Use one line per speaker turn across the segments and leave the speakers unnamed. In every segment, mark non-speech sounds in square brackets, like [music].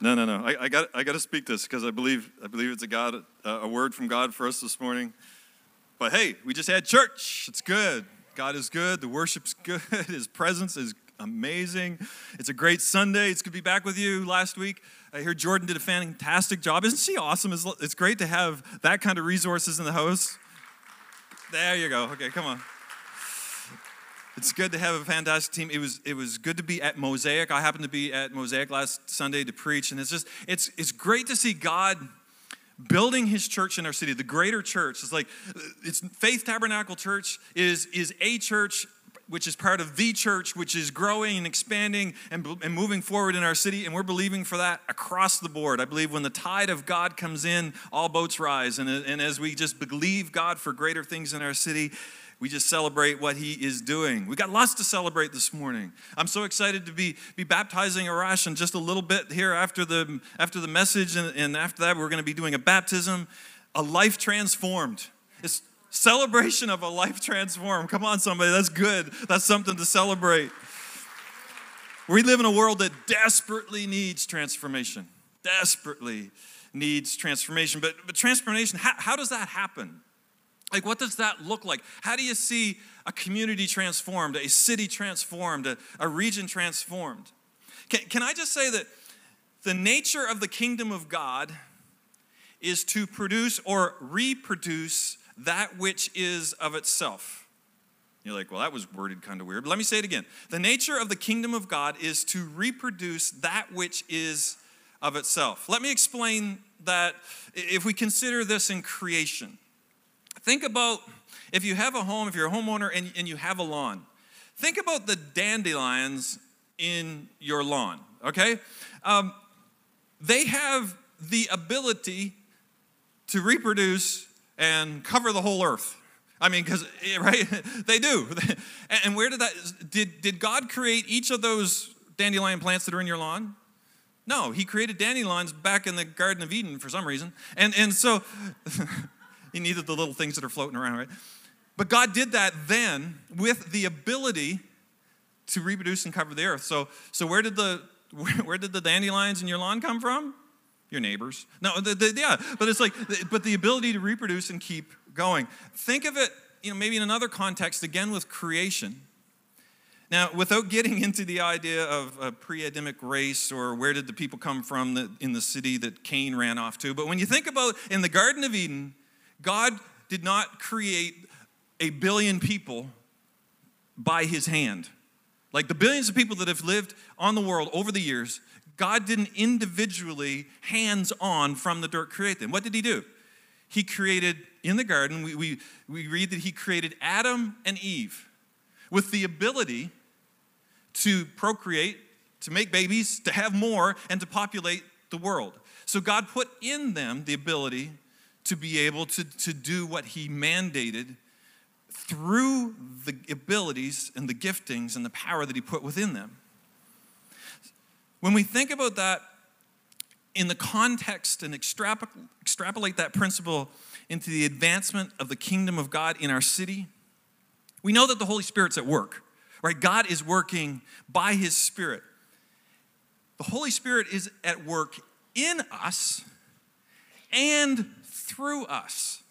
No, no, no. I, I got I got to speak this because I believe I believe it's a God uh, a word from God for us this morning. But hey, we just had church. It's good. God is good. The worship's [laughs] good. His presence is amazing. It's a great Sunday. It's good to be back with you. Last week, I hear Jordan did a fantastic job. Isn't she awesome? It's, it's great to have that kind of resources in the house. There you go. Okay, come on. It's good to have a fantastic team. It was it was good to be at Mosaic. I happened to be at Mosaic last Sunday to preach, and it's just it's it's great to see God building his church in our city, the greater church. It's like it's Faith Tabernacle Church is is a church which is part of the church, which is growing and expanding and, and moving forward in our city. And we're believing for that across the board. I believe when the tide of God comes in, all boats rise. And, and as we just believe God for greater things in our city, we just celebrate what he is doing. We got lots to celebrate this morning. I'm so excited to be, be baptizing Arash in just a little bit here after the, after the message. And, and after that, we're going to be doing a baptism, a life transformed. It's celebration of a life transformed. Come on, somebody, that's good. That's something to celebrate. We live in a world that desperately needs transformation, desperately needs transformation. But, but transformation, how, how does that happen? Like, what does that look like? How do you see a community transformed, a city transformed, a, a region transformed? Can, can I just say that the nature of the kingdom of God is to produce or reproduce that which is of itself? You're like, well, that was worded kind of weird. But let me say it again. The nature of the kingdom of God is to reproduce that which is of itself. Let me explain that if we consider this in creation. Think about if you have a home, if you're a homeowner and, and you have a lawn, think about the dandelions in your lawn, okay? Um, they have the ability to reproduce and cover the whole earth. I mean, because, right? [laughs] they do. [laughs] And where did that, did, did God create each of those dandelion plants that are in your lawn? No, He created dandelions back in the Garden of Eden for some reason. And, and so, [laughs] He needed the little things that are floating around, right? But God did that then with the ability to reproduce and cover the earth. So, so where did the [laughs] where did the dandelions in your lawn come from? Your neighbors. No, the, the, yeah, but it's like, but the ability to reproduce and keep going. Think of it, you know, maybe in another context, again with creation. Now, without getting [laughs] into the idea of a pre Adamic race or where did the people come from in the city that Cain ran off to, but when you think about in the Garden of Eden, God did not create a billion people by his hand. Like the billions of people that have lived on the world over the years, God didn't individually, hands on from the dirt, create them. What did he do? He created in the garden, we, we, we read that he created Adam and Eve with the ability to procreate, to make babies, to have more, and to populate the world. So God put in them the ability to be able to, to do what he mandated through the abilities and the giftings and the power that he put within them. When we think about that in the context and extrapolate that principle into the advancement of the kingdom of God in our city, we know that the Holy Spirit's at work, right? God is working by his Spirit. The Holy Spirit is at work in us and through us.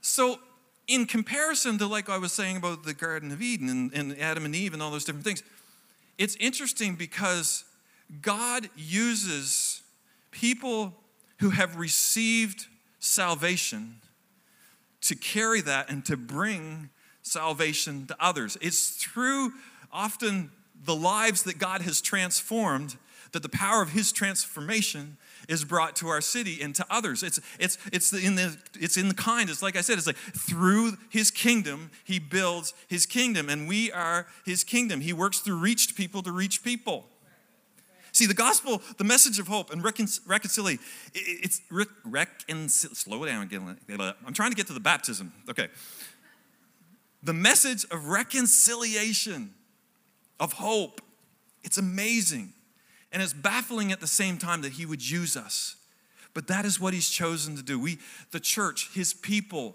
So, in comparison to, like I was saying about the Garden of Eden and, and Adam and Eve and all those different things, it's interesting because God uses people who have received salvation to carry that and to bring salvation to others. It's through often the lives that God has transformed that the power of his transformation is brought to our city and to others. It's, it's, it's, in the, it's in the kind. It's like I said, it's like through his kingdom, he builds his kingdom, and we are his kingdom. He works through reached people to reach people. See, the gospel, the message of hope and recon- reconciliation, it's recon- slow down again. I'm trying to get to the baptism. Okay. The message of reconciliation, of hope, it's amazing. And it's baffling at the same time that he would use us. But that is what he's chosen to do. We, the church, his people,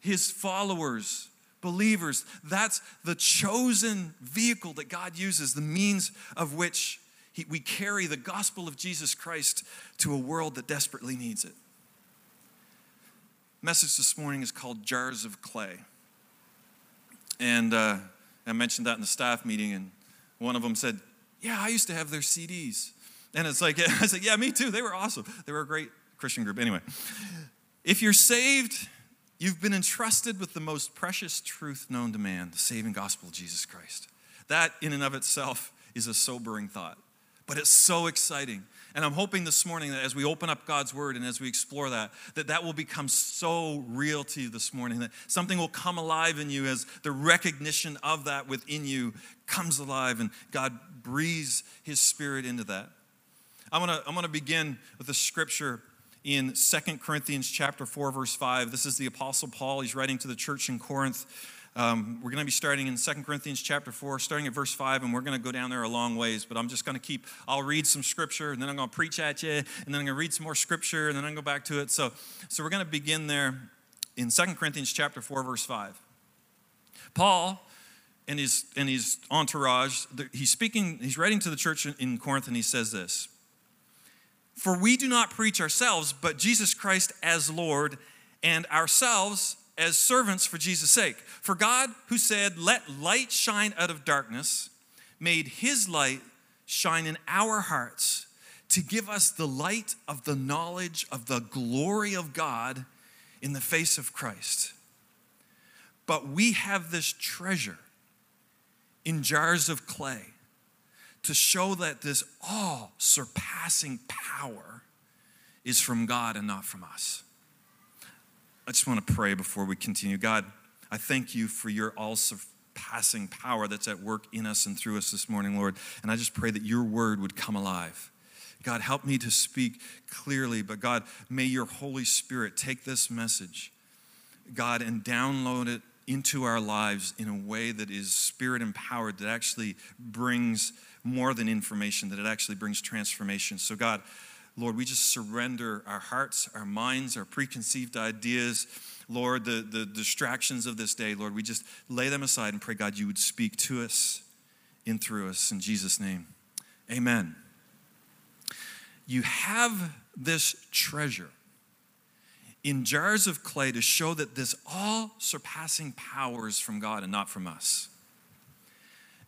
his followers, believers, that's the chosen vehicle that God uses, the means of which he, we carry the gospel of Jesus Christ to a world that desperately needs it. Message this morning is called Jars of Clay. And uh, I mentioned that in the staff meeting, and one of them said, Yeah, I used to have their CDs. And it's like, [laughs] I said, Yeah, me too. They were awesome. They were a great Christian group. Anyway, if you're saved, you've been entrusted with the most precious truth known to man, the saving gospel of Jesus Christ. That, in and of itself, is a sobering thought, but it's so exciting. And I'm hoping this morning that as we open up God's word and as we explore that, that that will become so real to you this morning, that something will come alive in you as the recognition of that within you comes alive and God breathes his spirit into that. I'm gonna, I'm gonna begin with a scripture in Second Corinthians chapter 4, verse 5. This is the Apostle Paul. He's writing to the church in Corinth. Um, we're going to be starting in Second Corinthians chapter 4, starting at verse 5, and we're going to go down there a long ways. But I'm just going to keep, I'll read some scripture, and then I'm going to preach at you, and then I'm going to read some more scripture, and then I'm going to go back to it. So, so we're going to begin there in Second Corinthians chapter 4, verse 5. Paul and his, and his entourage, he's speaking, he's writing to the church in Corinth, and he says this For we do not preach ourselves, but Jesus Christ as Lord, and ourselves as servants for Jesus' sake. For God, who said, Let light shine out of darkness, made his light shine in our hearts to give us the light of the knowledge of the glory of God in the face of Christ. But we have this treasure in jars of clay to show that this all surpassing power is from God and not from us. I just want to pray before we continue. God, I thank you for your all surpassing power that's at work in us and through us this morning, Lord. And I just pray that your word would come alive. God, help me to speak clearly, but God, may your Holy Spirit take this message, God, and download it into our lives in a way that is spirit empowered, that actually brings more than information, that it actually brings transformation. So, God, Lord, we just surrender our hearts, our minds, our preconceived ideas. Lord, the, the distractions of this day, Lord, we just lay them aside and pray, God, you would speak to us in through us. In Jesus' name, amen. You have this treasure in jars of clay to show that this all surpassing power is from God and not from us.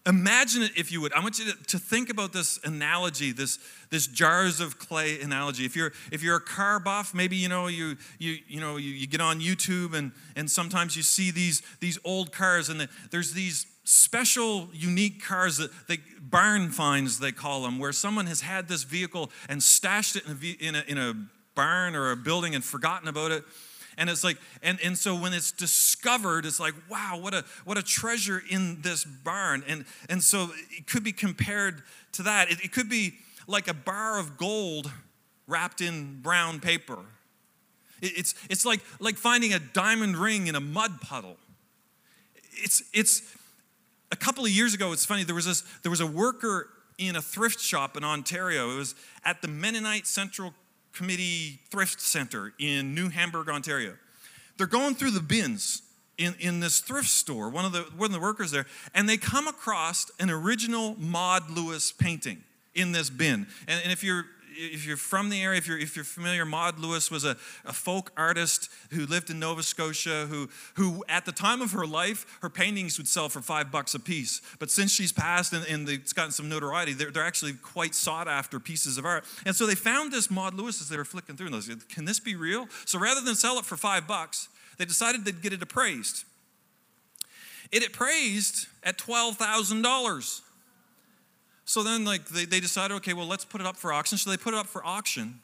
Imagine it if you would. I want you to, to think about this analogy, this, this jars of clay analogy. If you're if you're a car buff, maybe you know you you you know you, you get on YouTube and and sometimes you see these these old cars and the, there's these special unique cars that they barn finds they call them where someone has had this vehicle and stashed it in a, in a, in a barn or a building and forgotten about it and it's like and, and so when it's discovered it's like wow what a what a treasure in this barn. And and so it could be compared to that. It, it could be like a bar of gold wrapped in brown paper. It, it's it's like like finding a diamond ring in a mud puddle. It's it's a couple of years ago it's funny there was this there was a worker in a thrift shop in ontario. It was at the mennonite central Committee Thrift Center in New Hamburg, Ontario. They're going through the bins in, in this thrift store, one of, the, one of the workers there, and they come across an original Maud Lewis painting in this bin. And, and if you're if you're from the area, if you're, if you're familiar, Maud Lewis was a, a folk artist who lived in Nova Scotia, who, who at the time of her life, her paintings would sell for five bucks a piece. But since she's passed and, and it's gotten some notoriety, they're, they're actually quite sought after pieces of art. And so they found this Maud Lewis as they were flicking through, and they said, Can this be real? So rather than sell it for five bucks, they decided they'd get it appraised. It appraised at $12,000. So then, like, they, they decided, okay, well, let's put it up for auction. So they put it up for auction.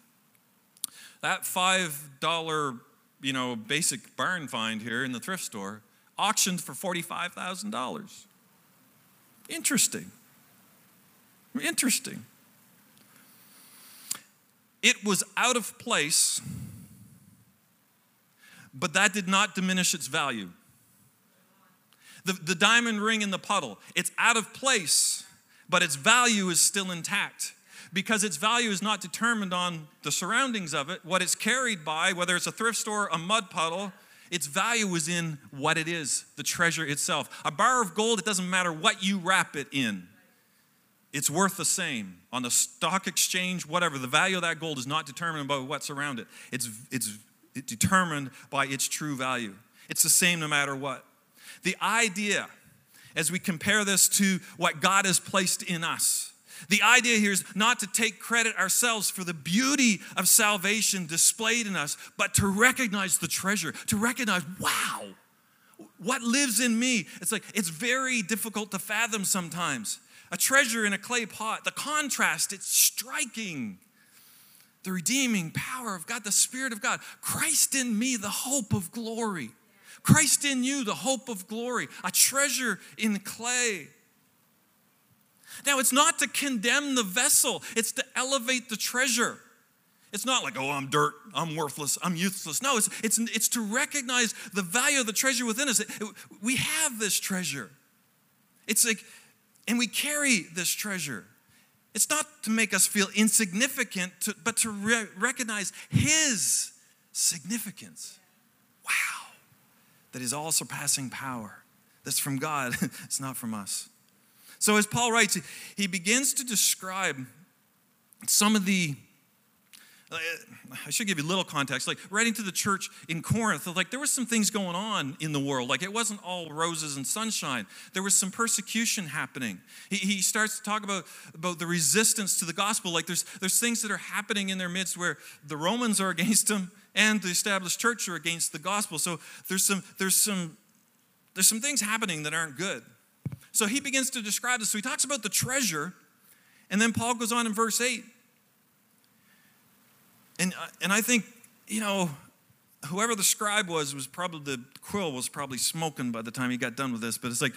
That $5, you know, basic barn find here in the thrift store auctioned for $45,000. Interesting. Interesting. It was out of place, but that did not diminish its value. The, the diamond ring in the puddle, it's out of place but its value is still intact because its value is not determined on the surroundings of it, what it's carried by, whether it's a thrift store, a mud puddle. Its value is in what it is, the treasure itself. A bar of gold, it doesn't matter what you wrap it in. it's worth the same on the stock exchange, whatever. The value of that gold is not determined by what's around it, it's, it's determined by its true value. It's the same no matter what. The idea, as we compare this to what God has placed in us, the idea here is not to take credit ourselves for the beauty of salvation displayed in us, but to recognize the treasure, to recognize, wow, what lives in me. It's like, it's very difficult to fathom sometimes. A treasure in a clay pot, the contrast, it's striking. The redeeming power of God, the Spirit of God, Christ in me, the hope of glory. Christ in you, the hope of glory, a treasure in clay. Now, it's not to condemn the vessel, it's to elevate the treasure. It's not like, oh, I'm dirt, I'm worthless, I'm useless. No, it's, it's, it's to recognize the value of the treasure within us. We have this treasure. It's like, and we carry this treasure. It's not to make us feel insignificant, to, but to re- recognize His significance. Wow. That is all surpassing power. That's from God, [laughs] it's not from us. So, as Paul writes, he begins to describe some of the I should give you a little context. Like writing to the church in Corinth, like there was some things going on in the world. Like it wasn't all roses and sunshine. There was some persecution happening. He, he starts to talk about, about the resistance to the gospel. Like there's there's things that are happening in their midst where the Romans are [laughs] against them and the established church are against the gospel. So there's some there's some there's some things happening that aren't good. So he begins to describe this. So he talks about the treasure, and then Paul goes on in verse 8. And, uh, and I think, you know, whoever the scribe was, was probably, the quill was probably smoking by the time he got done with this. But it's like,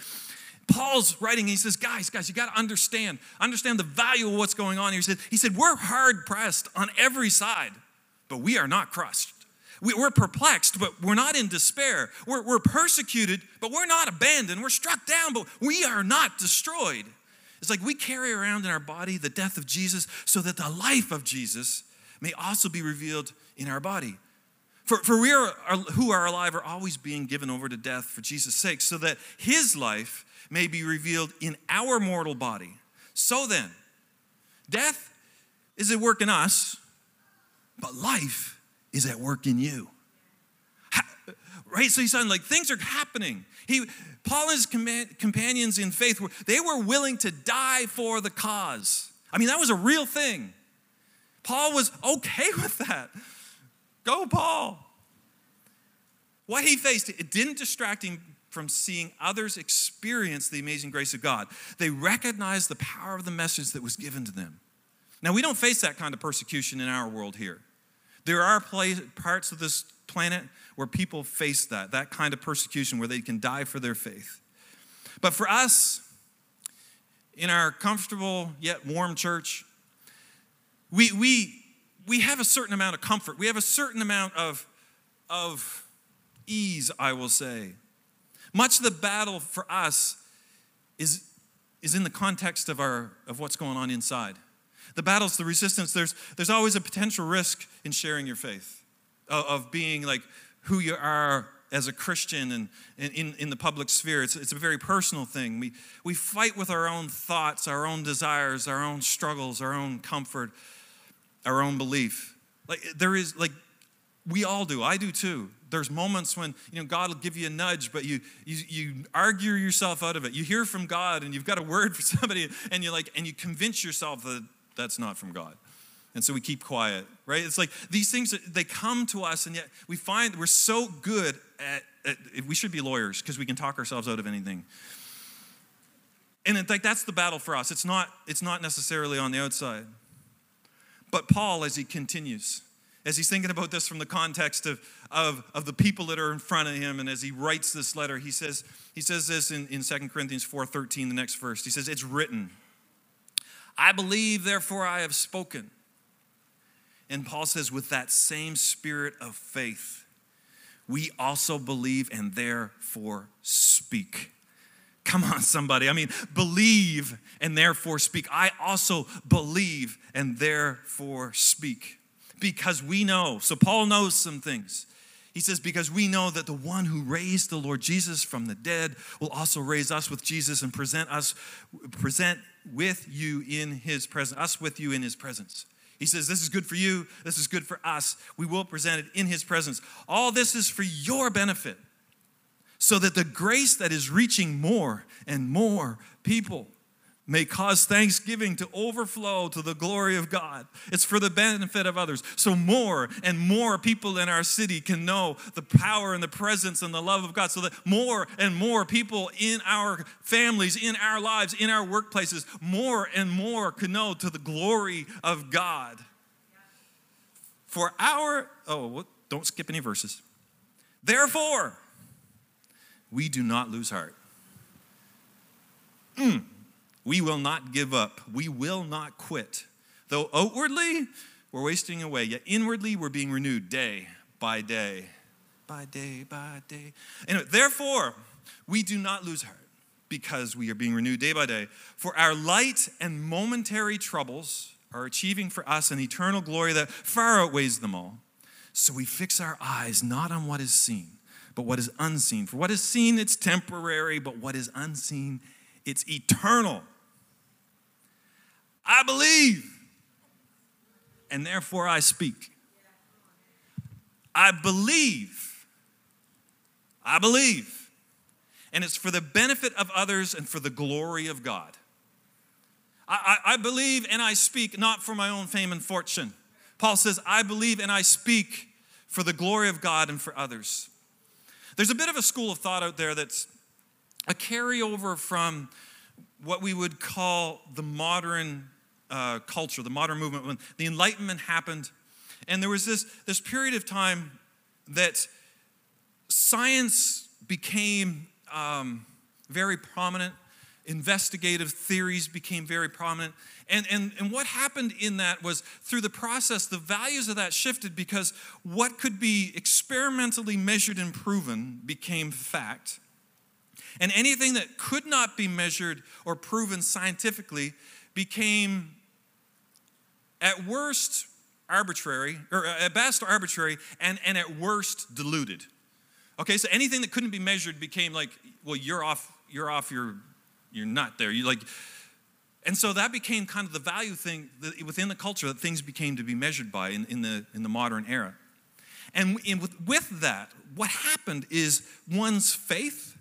Paul's writing, he says, guys, guys, you got to understand, understand the value of what's going on here. He said, he said, we're hard pressed on every side, but we are not crushed. We, are perplexed, but we're not in despair. We're, we're persecuted, but we're not abandoned. We're struck down, but we are not destroyed. It's like we carry around in our body the death of Jesus so that the life of Jesus may also be revealed in our body. For, for we are, are, who are alive are always being given over to death for Jesus' sake, so that his life may be revealed in our mortal body. So then, death is at work in us, but life is at work in you. right? So he's saying, like, things are happening. He, Paul and his companions in faith, were, they were willing to die for the cause. I mean, that was a real thing. Paul was okay [laughs] with that. Go, Paul. What he faced, it didn't distract him from seeing others experience the amazing grace of God. They recognized the power of the message that was given to them. Now, we don't face that kind of persecution in our world here. There are parts of this planet where people face that, that kind of persecution where they can die for their faith. But for us, in our comfortable yet warm church, we, we, we have a certain amount of comfort. We have a certain amount of, of ease, I will say. Much of the battle for us is, is in the context of, our, of what's going on inside. The battles, the resistance, there's, there's always a potential risk in sharing your faith, of, of being like who you are as a Christian and, and in, in the public sphere. It's, it's a very personal thing. We, we fight with our own thoughts, our own desires, our own struggles, our own comfort our own belief. Like there is like we all do. I do too. There's moments when you know God will give you a nudge, but you you you argue yourself out of it. You hear from God and you've got a word [laughs] for somebody, and you're like and you convince yourself that that's not from God. And so we keep quiet, right? It's like these things they come to us, and yet we find we're so good at, at we should be lawyers because we can talk ourselves out of anything. And in fact, that's the battle for us. It's not, it's not necessarily on the outside. But Paul, as he continues, as he's thinking about this from the context of, of, of the people that are in front of him, and as he writes this letter, he says, he says this in, in 2 Corinthians 4.13, the next verse. He says, It's written, I believe, therefore I have spoken. And Paul says, with that same spirit of faith, we also believe and therefore speak. Come on, somebody. I mean, believe and therefore speak. I also believe and therefore speak because we know. So, Paul knows some things. He says, Because we know that the one who raised the Lord Jesus from the dead will also raise us with Jesus and present us, present with you in his presence, us with you in his presence. He says, This is good for you. This is good for us. We will present it in his presence. All this is for your benefit, so that the grace that is reaching more and more people may cause thanksgiving to overflow to the glory of God. It's for the benefit of others. So more and more people in our city can know the power and the presence and the love of God. So that more and more people in our families, in our lives, in our workplaces, more and more can know to the glory of God. For our, oh, don't skip any verses. Therefore, we do not lose heart. Mm. We will not give up. We will not quit. Though outwardly we're wasting away, yet inwardly we're being renewed day by day, by day by day. Anyway, therefore, we do not lose heart because we are being renewed day by day. For our light and momentary troubles are achieving for us an eternal glory that far outweighs them all. So we fix our eyes not on what is seen, but what is unseen. For what is seen, it's temporary, but what is unseen, it's eternal. I believe, and therefore I speak. I believe. I believe. And it's for the benefit of others and for the glory of God. I, I, I, believe and I speak not for my own fame and fortune. Paul says, I believe and I speak for the glory of God and for others. There's a bit of a school of thought out there that's a carryover from what we would call the modern uh, culture, the modern movement, when the Enlightenment happened, and there was this, this period of time that science became um, very prominent, investigative theories became very prominent. And, and, and what happened in that was through the process, the values of that shifted because what could be experimentally measured and proven became fact. And anything that could not be measured or proven scientifically became at worst arbitrary, or uh, at best arbitrary, and, and at worst diluted. Okay, so anything that couldn't be measured became like, well, you're off, you're off, you're, you're not there. You like, and so that became kind of the value thing within the culture that things became to be measured by in, in, the, in the modern era. And in, with, with that, what happened is one's faith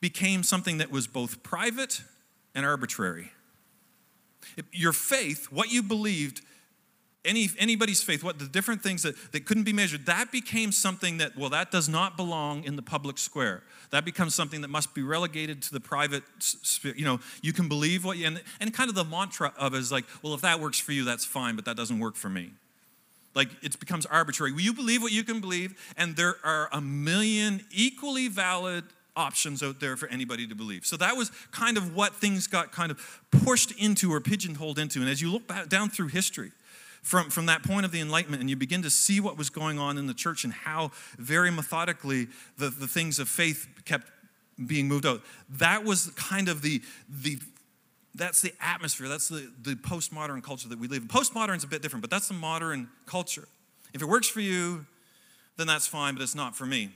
became something that was both private and arbitrary. Your faith, what you believed, any, anybody's faith, what the different things that, that couldn't be measured, that became something that, well, that does not belong in the public square. That becomes something that must be relegated to the private sphere. You know, you can believe what you, and, and kind of the mantra of is like, well, if that works for you, that's fine, but that doesn't work for me. Like it becomes arbitrary. Will you believe what you can believe? And there are a million equally valid options out there for anybody to believe. So that was kind of what things got kind of pushed into or pigeonholed into. And as you look back down through history, from, from that point of the Enlightenment, and you begin to see what was going on in the church and how very methodically the, the things of faith kept being moved out. That was kind of the, the that's the atmosphere, that's the, the postmodern culture that we live in. Postmodern is a bit different, but that's the modern culture. If it works for you, then that's fine, but it's not for me.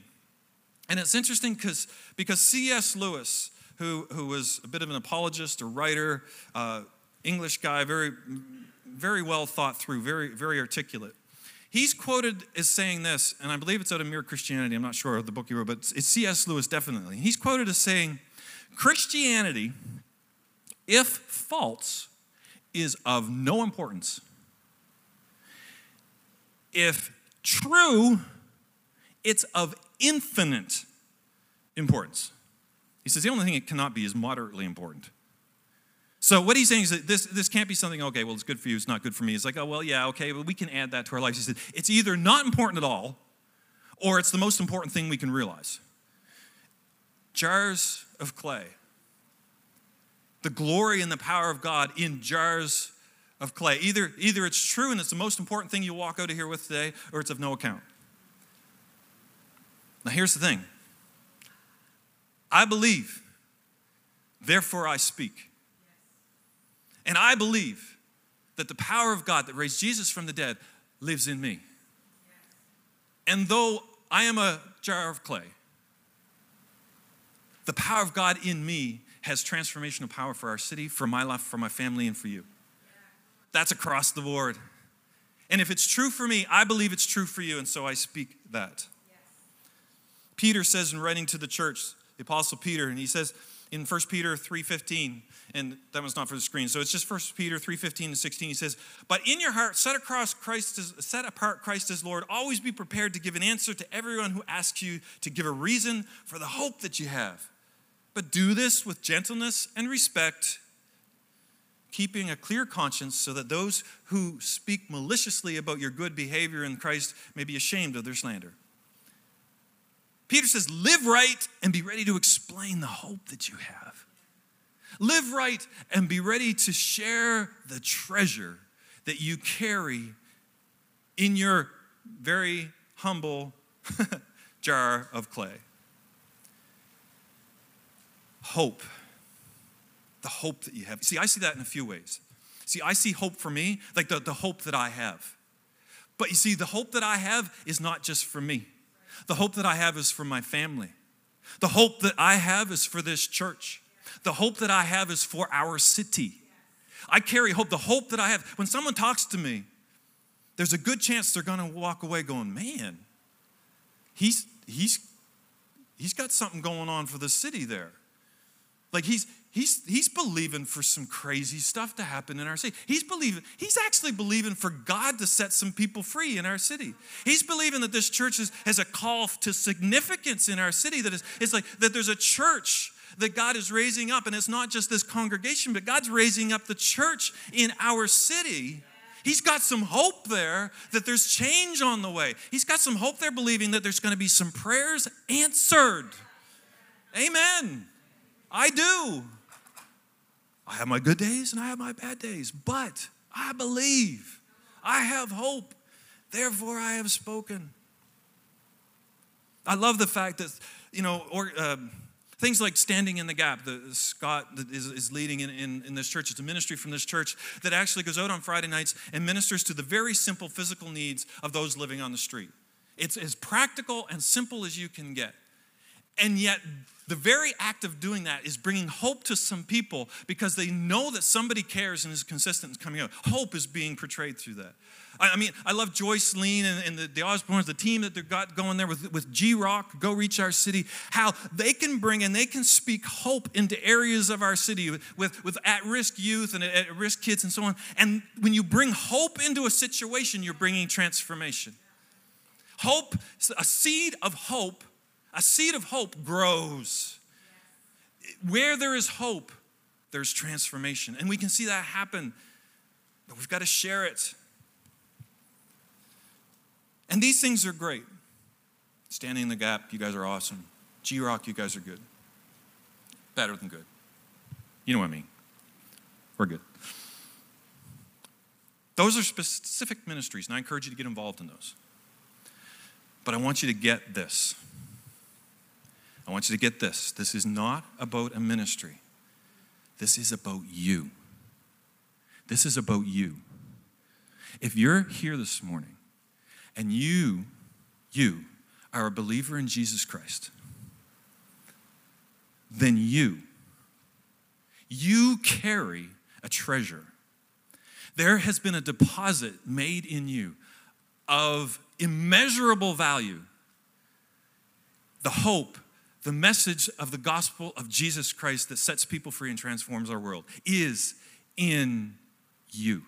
And it's interesting because because C.S. Lewis, who, who was a bit of an apologist, a writer, uh, English guy, very, very well thought through, very, very articulate. He's quoted as saying this, and I believe it's out of Mere Christianity. I'm not sure of the book he wrote, but it's C.S. Lewis definitely. He's quoted as saying, Christianity, if false, is of no importance. If true, it's of infinite importance. He says the only thing it cannot be is moderately important. So what he's saying is that this, this can't be something, okay, well, it's good for you, it's not good for me. It's like, oh, well, yeah, okay, but we can add that to our lives. He said, it's either not important at all, or it's the most important thing we can realize. Jars of clay. The glory and the power of God in jars of clay. Either, either it's true and it's the most important thing you walk out of here with today, or it's of no account. Now, here's the thing I believe, therefore I speak. And I believe that the power of God that raised Jesus from the dead lives in me. And though I am a jar of clay. The power of God in me has transformational power for our city, for my life, for my family, and for you. That's across the board. And if it's true for me, I believe it's true for you, and so I speak that. Yes. Peter says in writing to the church, the apostle Peter, and he says in 1 Peter 3:15, and that one's not for the screen. So it's just 1 Peter 3:15 and 16. He says, "But in your heart set across Christ as, set apart Christ as Lord. Always be prepared to give an answer to everyone who asks you to give a reason for the hope that you have. But do this with gentleness and respect, keeping a clear conscience so that those who speak maliciously about your good behavior in Christ may be ashamed of their slander." Peter says, "Live right and be ready to explain the hope that you have." Live right and be ready to share the treasure that you carry in your very humble [laughs] jar of clay. Hope. The hope that you have. See, I see that in a few ways. See, I see hope for me, like the, the hope that I have. But you see, the hope that I have is not just for me. The hope that I have is for my family. The hope that I have is for this church. The hope that I have is for our city. I carry hope. The hope that I have, when someone talks to me, there's a good chance they're going to walk away going, man, he's, he's, he's got something going on for the city there. Like he's, he's, he's believing for some crazy stuff to happen in our city. He's believing, he's actually believing for God to set some people free in our city. He's believing that this church is, has a call to significance in our city, that is, it's like that there's a church that God is raising up. And it's not just this congregation, but God's raising up the church in our city. He's got some hope there that there's change on the way. He's got some hope there believing that there's going to be some prayers answered. Amen. I do. I have my good days and I have my bad days, but I believe. I have hope. Therefore, I have spoken. I love the fact that, you know, or, uh, Things like Standing in the Gap, the Scott is, is leading in, in, in this church. It's a ministry from this church that actually goes out on Friday nights and ministers to the very simple physical needs of those living on the street. It's as practical and simple as you can get. And yet, the very act of doing that is bringing hope to some people because they know that somebody cares and is consistent in coming out. Hope is being portrayed through that. I, mean, I love Joyce Lean and, and the, the Osbornes, the team that they've got going there with, with G Rock, Go Reach Our City, how they can bring and they can speak hope into areas of our city with, with, with at risk youth and at risk kids and so on. And when you bring hope into a situation, you're bringing transformation. Hope, a seed of hope, a seed of hope grows. Where there is hope, there's transformation. And we can see that happen, but we've got to share it. And these things are great. Standing in the gap, you guys are awesome. G Rock, you guys are good. Better than good. You know what I mean. We're good. Those are specific ministries, and I encourage you to get involved in those. But I want you to get this. I want you to get this. This is not about a ministry, this is about you. This is about you. If you're here this morning and you, you are a believer in Jesus Christ, then you, you carry a treasure. There has been a deposit made in you of immeasurable value. The hope, the message of the gospel of Jesus Christ that sets people free and transforms our world is in you.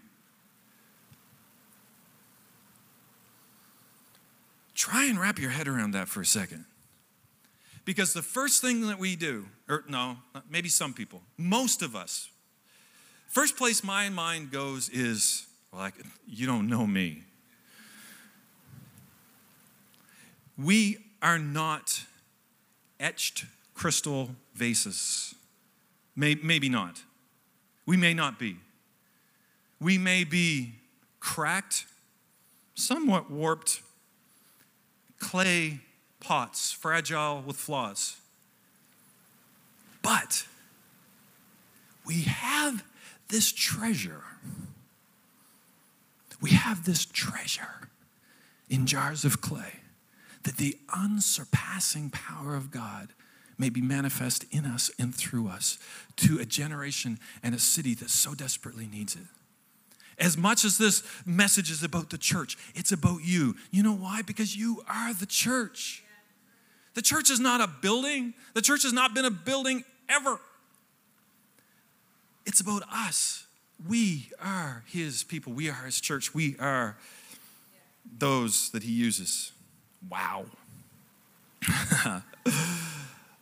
Try and wrap your head around that for a second. Because the first thing that we do, or no, maybe some people, most of us, first place my mind goes is, well, I, you don't know me. We are not etched crystal vases. May, maybe not. We may not be. We may be cracked, somewhat warped, clay pots, fragile with flaws. But we have this treasure. We have this treasure in jars of clay
that the unsurpassing power of God may be manifest in us and through us to a generation and a city that so desperately needs it. As much as this message is about the church, it's about you. You know why? Because you are the church. The church is not a building, the church has not been a building ever. It's about us. We are his people, we are his church, we are those that he uses. Wow.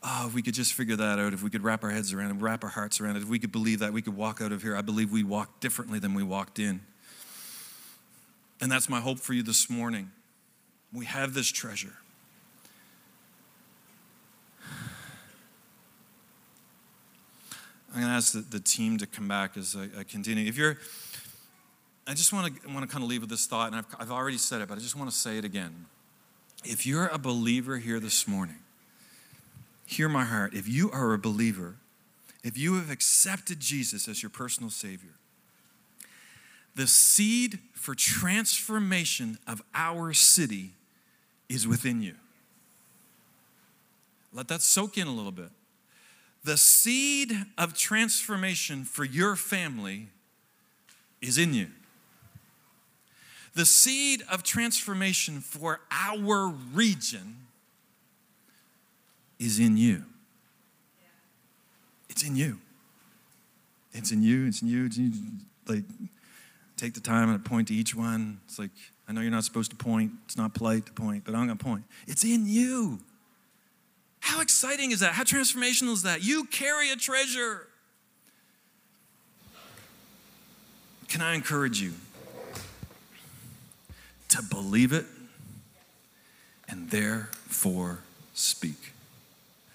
Oh, [laughs] if we could just figure that out, if we could wrap our heads around it, wrap our hearts around it, if we could believe that, we could walk out of here. I believe we walk differently than we walked in. And that's my hope for you this morning. We have this treasure. I'm going to ask the, the team to come back as I, I continue. If you're, I just want to want to kind of leave with this thought, and I've, I've already said it, but I just want to say it again. If you're a believer here this morning, hear my heart. If you are a believer, if you have accepted Jesus as your personal Savior, the seed for transformation of our city is within you. Let that soak in a little bit. The seed of transformation for your family is in you. The seed of transformation for our region is in you. It's in you. It's in you. It's in you. It's in you. Like, take the time and point to each one. It's like, I know you're not supposed to point. It's not polite to point, but I'm going to point. It's in you. How exciting is that? How transformational is that? You carry a treasure. Can I encourage you to believe it and therefore speak?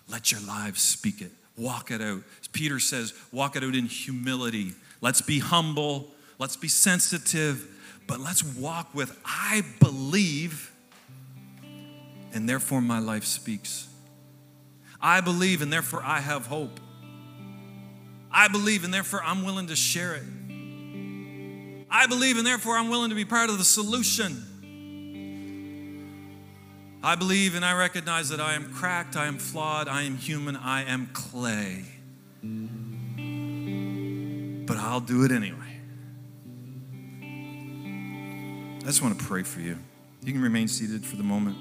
Let your lives speak it. Walk it out. As Peter says, walk it out in humility. Let's be humble. Let's be sensitive. But let's walk with, I believe, and therefore my life speaks. I believe, and therefore I have hope. I believe, and therefore I'm willing to share it. I believe, and therefore I'm willing to be part of the solution. I believe and I recognize that I am cracked, I am flawed, I am human, I am clay. But I'll do it anyway. I just want to pray for you. You can remain seated for the moment.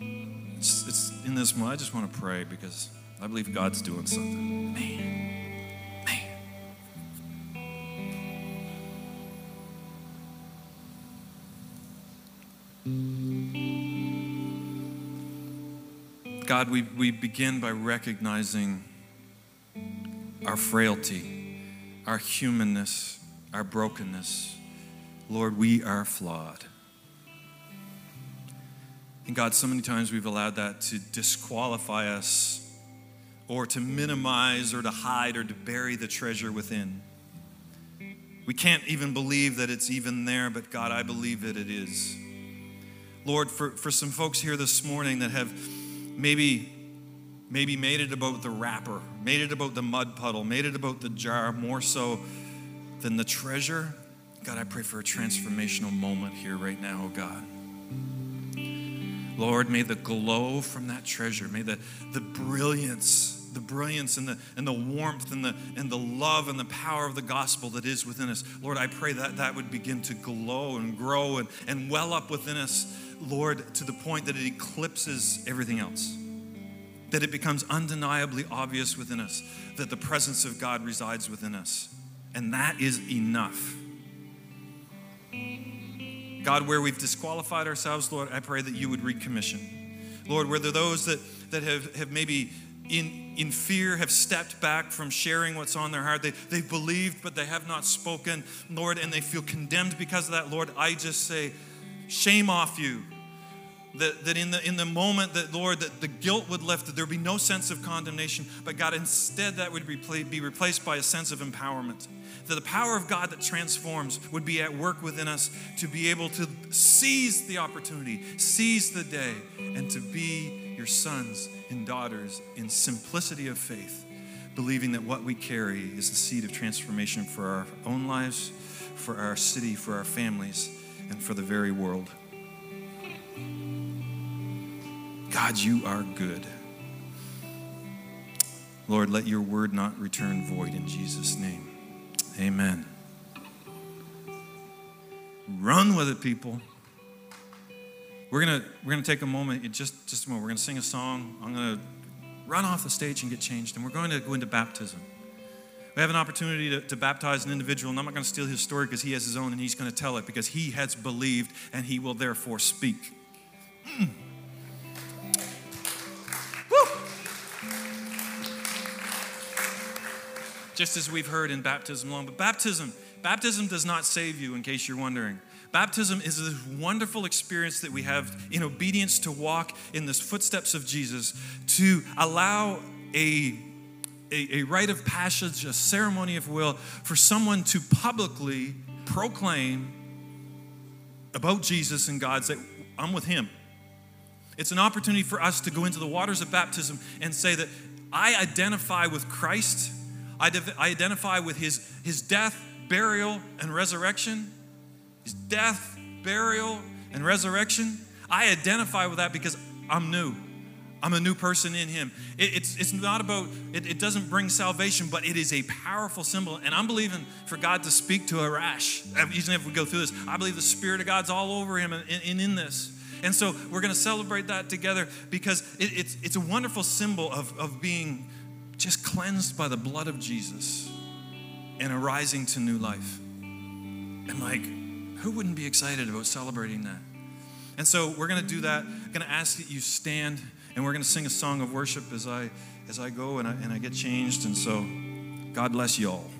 It's, it's in this moment, I just want to pray because I believe God's doing something. Man. God, we, we begin by recognizing our frailty, our humanness, our brokenness. Lord, we are flawed. And God, so many times we've allowed that to disqualify us or to minimize or to hide or to bury the treasure within. We can't even believe that it's even there, but God, I believe that it is. Lord, for, for some folks here this morning that have maybe maybe made it about the wrapper, made it about the mud puddle, made it about the jar more so than the treasure. God, I pray for a transformational moment here right now, oh God. Lord, may the glow from that treasure, may the, the brilliance, the brilliance and the, and the warmth and the, and the love and the power of the gospel that is within us, Lord, I pray that that would begin to glow and grow and, and well up within us Lord, to the point that it eclipses everything else. That it becomes undeniably obvious within us that the presence of God resides within us. And that is enough. God, where we've disqualified ourselves, Lord, I pray that you would recommission. Lord, where there are those that, that have, have maybe in, in fear have stepped back from sharing what's on their heart. They, they've believed, but they have not spoken, Lord, and they feel condemned because of that. Lord, I just say, shame off you. That, that in, the, in the moment that, Lord, that the guilt would lift, that there would be no sense of condemnation, but God, instead that would be replaced by a sense of empowerment. That the power of God that transforms would be at work within us to be able to seize the opportunity, seize the day, and to be your sons and daughters in simplicity of faith, believing that what we carry is the seed of transformation for our own lives, for our city, for our families and for the very world. God, you are good. Lord, let your word not return void in Jesus' name. Amen. Run with it, people. We're gonna we're gonna take a moment, just just a moment. We're gonna sing a song. I'm gonna run off the stage and get changed, and we're going to go into baptism. We have an opportunity to, to baptize an individual, and I'm not going to steal his story because he has his own and he's going to tell it because he has believed and he will therefore speak. Mm. Just as we've heard in baptism alone. But baptism, baptism does not save you, in case you're wondering. Baptism is this wonderful experience that we have in obedience to walk in the footsteps of Jesus, to allow a, a, a rite of passage, a ceremony, of will, for someone to publicly proclaim about Jesus and God, say, I'm with Him. It's an opportunity for us to go into the waters of baptism and say that I identify with Christ, I, I identify with His, his death, burial, and resurrection his death, burial, and resurrection. I identify with that because I'm new. I'm a new person in him. It, it's, it's not about, it, it, doesn't bring salvation, but it is a powerful symbol. And I'm believing for God to speak to Arash. Even if we go through this, I believe the Spirit of God's all over him and, and in this. And so we're going to celebrate that together because it, it's, it's a wonderful symbol of, of being just cleansed by the blood of Jesus and arising to new life. And like, who wouldn't be excited about celebrating that? And so we're going to do that. I'm going to ask that you stand and we're going to sing a song of worship as I as I go and I, and I get changed. And so God bless you all.